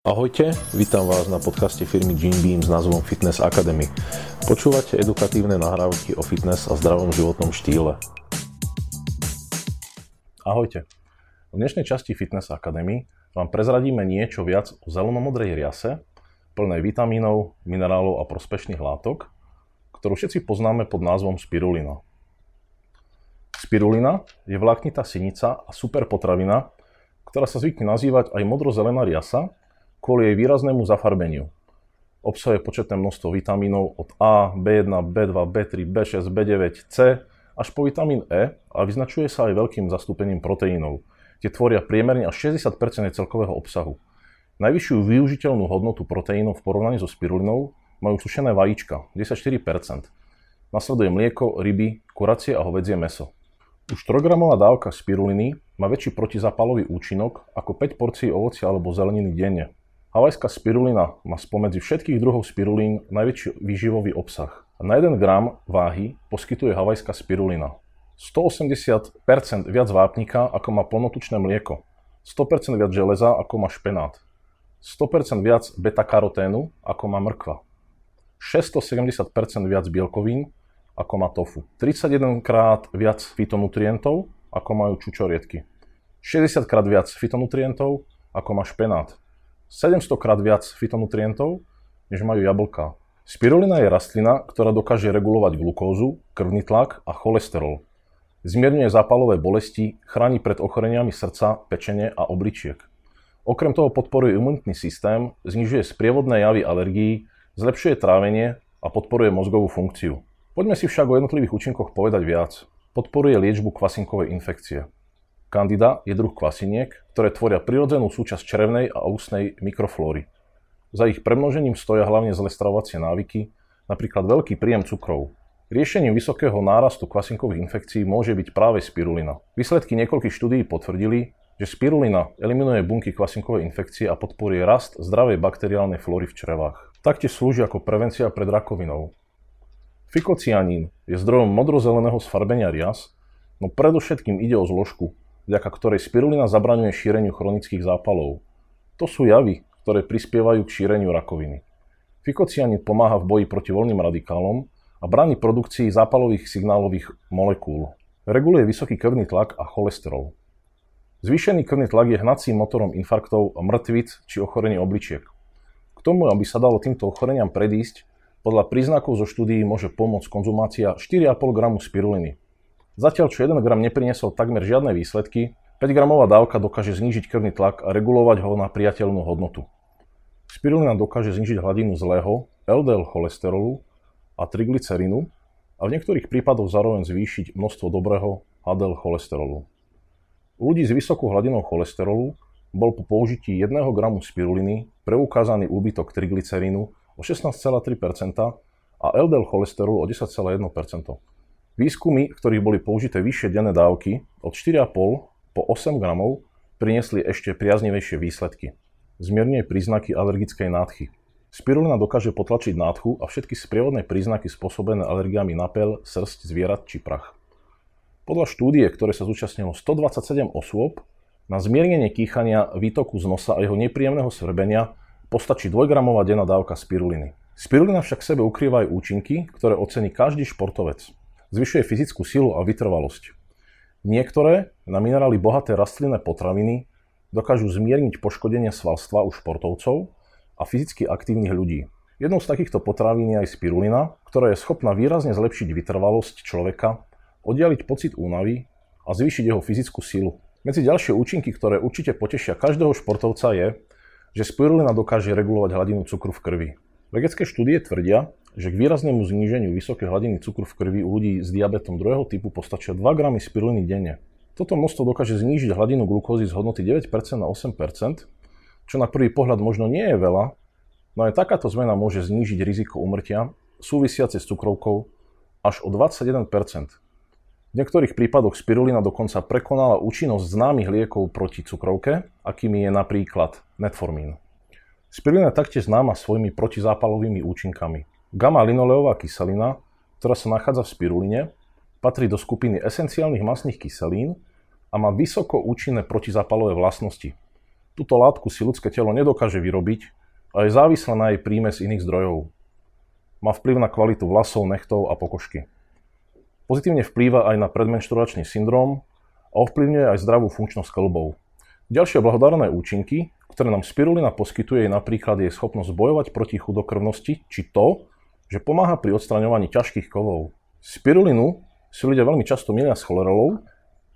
Ahojte, vítam vás na podcaste firmy Gene Beam s názvom Fitness Academy. Počúvate edukatívne nahrávky o fitness a zdravom životnom štýle. Ahojte. V dnešnej časti Fitness Academy vám prezradíme niečo viac o zelenomodrej riase, plnej vitamínov, minerálov a prospešných látok, ktorú všetci poznáme pod názvom spirulina. Spirulina je vláknitá sinica a super potravina, ktorá sa zvykne nazývať aj modrozelená riasa, kvôli jej výraznému zafarbeniu. Obsahuje početné množstvo vitamínov od A, B1, B2, B3, B6, B9, C až po vitamín E a vyznačuje sa aj veľkým zastúpením proteínov, kde tvoria priemerne až 60 celkového obsahu. Najvyššiu využiteľnú hodnotu proteínov v porovnaní so spirulinou majú sušené vajíčka, 14 Nasleduje mlieko, ryby, kuracie a hovedzie meso. Už 3-gramová dávka spiruliny má väčší protizapalový účinok ako 5 porcií ovocia alebo zeleniny denne. Havajská spirulina má spomedzi všetkých druhov spirulín najväčší výživový obsah. Na 1 gram váhy poskytuje havajská spirulina. 180% viac vápnika, ako má plnotučné mlieko. 100% viac železa, ako má špenát. 100% viac beta-karoténu, ako má mrkva. 670% viac bielkovín, ako má tofu. 31 krát viac fitonutrientov, ako majú čučoriedky. 60 krát viac fitonutrientov, ako má špenát. 700 krát viac fitonutrientov, než majú jablka. Spirulina je rastlina, ktorá dokáže regulovať glukózu, krvný tlak a cholesterol. Zmierňuje zápalové bolesti, chráni pred ochoreniami srdca, pečene a obličiek. Okrem toho podporuje imunitný systém, znižuje sprievodné javy alergií, zlepšuje trávenie a podporuje mozgovú funkciu. Poďme si však o jednotlivých účinkoch povedať viac. Podporuje liečbu kvasinkovej infekcie. Candida je druh kvasiniek, ktoré tvoria prirodzenú súčasť črevnej a ústnej mikroflóry. Za ich premnožením stoja hlavne zlé stravovacie návyky, napríklad veľký príjem cukrov. Riešením vysokého nárastu kvasinkových infekcií môže byť práve spirulina. Výsledky niekoľkých štúdií potvrdili, že spirulina eliminuje bunky kvasinkovej infekcie a podporuje rast zdravej bakteriálnej flóry v črevách. Taktiež slúži ako prevencia pred rakovinou. Fikocianín je zdrojom modrozeleného sfarbenia rias, no predovšetkým ide o zložku, vďaka ktorej spirulina zabraňuje šíreniu chronických zápalov. To sú javy, ktoré prispievajú k šíreniu rakoviny. Fikocianin pomáha v boji proti voľným radikálom a bráni produkcii zápalových signálových molekúl. Reguluje vysoký krvný tlak a cholesterol. Zvýšený krvný tlak je hnacím motorom infarktov, mŕtvic či ochorení obličiek. K tomu, aby sa dalo týmto ochoreniam predísť, podľa príznakov zo štúdií môže pomôcť konzumácia 4,5 g spiruliny, Zatiaľ, čo 1 gram nepriniesol takmer žiadne výsledky, 5 gramová dávka dokáže znížiť krvný tlak a regulovať ho na priateľnú hodnotu. Spirulina dokáže znížiť hladinu zlého LDL cholesterolu a triglycerinu a v niektorých prípadoch zároveň zvýšiť množstvo dobrého HDL cholesterolu. U ľudí s vysokou hladinou cholesterolu bol po použití 1 gramu spiruliny preukázaný úbytok triglycerínu o 16,3% a LDL cholesterolu o 10,1%. Výskumy, v ktorých boli použité vyššie denné dávky od 4,5 po 8 gramov, priniesli ešte priaznivejšie výsledky. Zmierňuje príznaky alergickej nádchy. Spirulina dokáže potlačiť nádchu a všetky sprievodné príznaky spôsobené alergiami na pel, srst, zvierat či prach. Podľa štúdie, ktoré sa zúčastnilo 127 osôb, na zmiernenie kýchania, výtoku z nosa a jeho nepríjemného svrbenia postačí 2-gramová denná dávka spiruliny. Spirulina však sebe ukrýva aj účinky, ktoré ocení každý športovec. Zvyšuje fyzickú silu a vytrvalosť. Niektoré na minerály bohaté rastlinné potraviny dokážu zmierniť poškodenie svalstva u športovcov a fyzicky aktívnych ľudí. Jednou z takýchto potravín je aj spirulina, ktorá je schopná výrazne zlepšiť vytrvalosť človeka, oddialiť pocit únavy a zvýšiť jeho fyzickú silu. Medzi ďalšie účinky, ktoré určite potešia každého športovca je, že spirulina dokáže regulovať hladinu cukru v krvi. Vedecké štúdie tvrdia, že k výraznému zníženiu vysokej hladiny cukru v krvi u ľudí s diabetom druhého typu postačia 2 gramy spiruliny denne. Toto množstvo dokáže znížiť hladinu glukózy z hodnoty 9% na 8%, čo na prvý pohľad možno nie je veľa, no aj takáto zmena môže znížiť riziko umrtia súvisiace s cukrovkou až o 21%. V niektorých prípadoch spirulina dokonca prekonala účinnosť známych liekov proti cukrovke, akými je napríklad metformín. Spirulina je taktiež známa svojimi protizápalovými účinkami. Gamma-linoleová kyselina, ktorá sa nachádza v spiruline, patrí do skupiny esenciálnych masných kyselín a má vysoko účinné protizápalové vlastnosti. Tu Túto látku si ľudské telo nedokáže vyrobiť a je závislé na jej príjme z iných zdrojov. Má vplyv na kvalitu vlasov, nechtov a pokožky. Pozitívne vplýva aj na predmenštruačný syndrom a ovplyvňuje aj zdravú funkčnosť klbov. Ďalšie blahodárne účinky, ktoré nám spirulina poskytuje, je napríklad jej schopnosť bojovať proti chudokrvnosti, či to, že pomáha pri odstraňovaní ťažkých kovov. Spirulinu si ľudia veľmi často milia s chlorelou,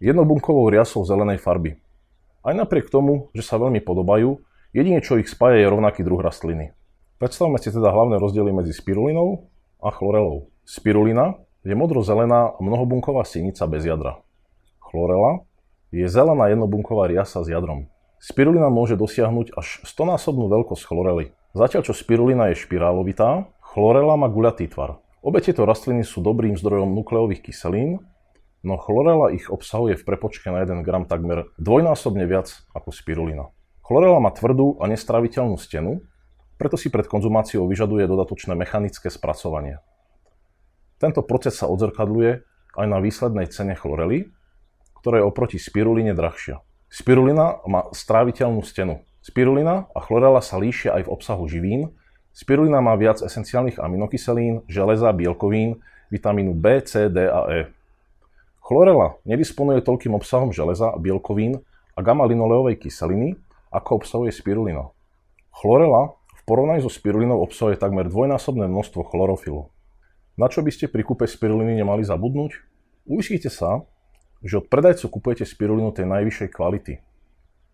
jednobunkovou riasou zelenej farby. Aj napriek tomu, že sa veľmi podobajú, jedine čo ich spája je rovnaký druh rastliny. Predstavme si teda hlavné rozdiely medzi spirulinou a chlorelou. Spirulina je modro-zelená mnohobunková sinica bez jadra. Chlorela je zelená jednobunková riasa s jadrom. Spirulina môže dosiahnuť až 100-násobnú veľkosť chlorely. Zatiaľ čo spirulina je špirálovitá, chlorela má guľatý tvar. Obe tieto rastliny sú dobrým zdrojom nukleových kyselín, no chlorela ich obsahuje v prepočke na 1 gram takmer dvojnásobne viac ako spirulina. Chlorela má tvrdú a nestraviteľnú stenu, preto si pred konzumáciou vyžaduje dodatočné mechanické spracovanie. Tento proces sa odzrkadľuje aj na výslednej cene chlorely, ktorá je oproti spiruline drahšia. Spirulina má stráviteľnú stenu. Spirulina a chlorela sa líšia aj v obsahu živín. Spirulina má viac esenciálnych aminokyselín, železa, bielkovín, vitamínu B, C, D a E. Chlorela nedisponuje toľkým obsahom železa, bielkovín a gamma-linoleovej kyseliny, ako obsahuje spirulina. Chlorela v porovnaní so spirulinou obsahuje takmer dvojnásobné množstvo chlorofilu. Na čo by ste pri kúpe spiruliny nemali zabudnúť? Uistite sa, že od predajcu kupujete spirulinu tej najvyššej kvality.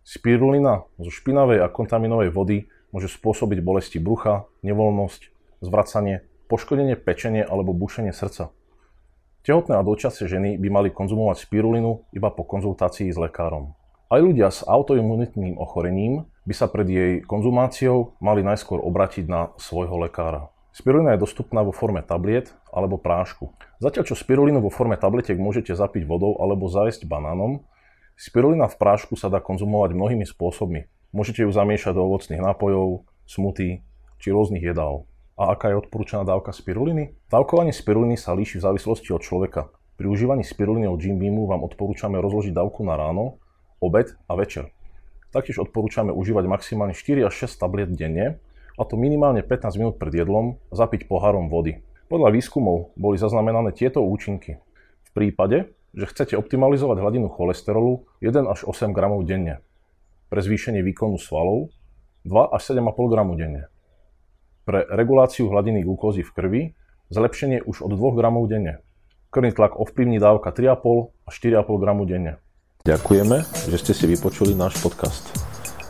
Spirulina zo špinavej a kontaminovej vody môže spôsobiť bolesti brucha, nevoľnosť, zvracanie, poškodenie pečenie alebo bušenie srdca. Tehotné a dočasné ženy by mali konzumovať spirulinu iba po konzultácii s lekárom. Aj ľudia s autoimunitným ochorením by sa pred jej konzumáciou mali najskôr obratiť na svojho lekára. Spirulina je dostupná vo forme tabliet alebo prášku. Zatiaľ čo spirulinu vo forme tabletiek môžete zapiť vodou alebo zajesť banánom, spirulina v prášku sa dá konzumovať mnohými spôsobmi. Môžete ju zamiešať do ovocných nápojov, smutí či rôznych jedál. A aká je odporúčaná dávka spiruliny? Dávkovanie spiruliny sa líši v závislosti od človeka. Pri užívaní spiruliny od Jim Beamu vám odporúčame rozložiť dávku na ráno, obed a večer. Taktiež odporúčame užívať maximálne 4 až 6 tabliet denne, a to minimálne 15 minút pred jedlom, zapiť pohárom vody. Podľa výskumov boli zaznamenané tieto účinky. V prípade, že chcete optimalizovať hladinu cholesterolu 1 až 8 gramov denne. Pre zvýšenie výkonu svalov 2 až 7,5 gramu denne. Pre reguláciu hladiny glukózy v krvi zlepšenie už od 2 gramov denne. Krvný tlak ovplyvní dávka 3,5 až 4,5 gramu denne. Ďakujeme, že ste si vypočuli náš podcast.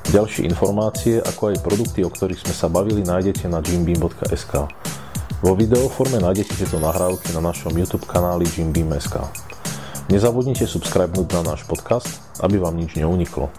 Ďalšie informácie, ako aj produkty, o ktorých sme sa bavili, nájdete na jimbeam.sk. Vo videoforme nájdete tieto nahrávky na našom YouTube kanáli Jimbeam.sk. Nezabudnite subscribenúť na náš podcast, aby vám nič neuniklo.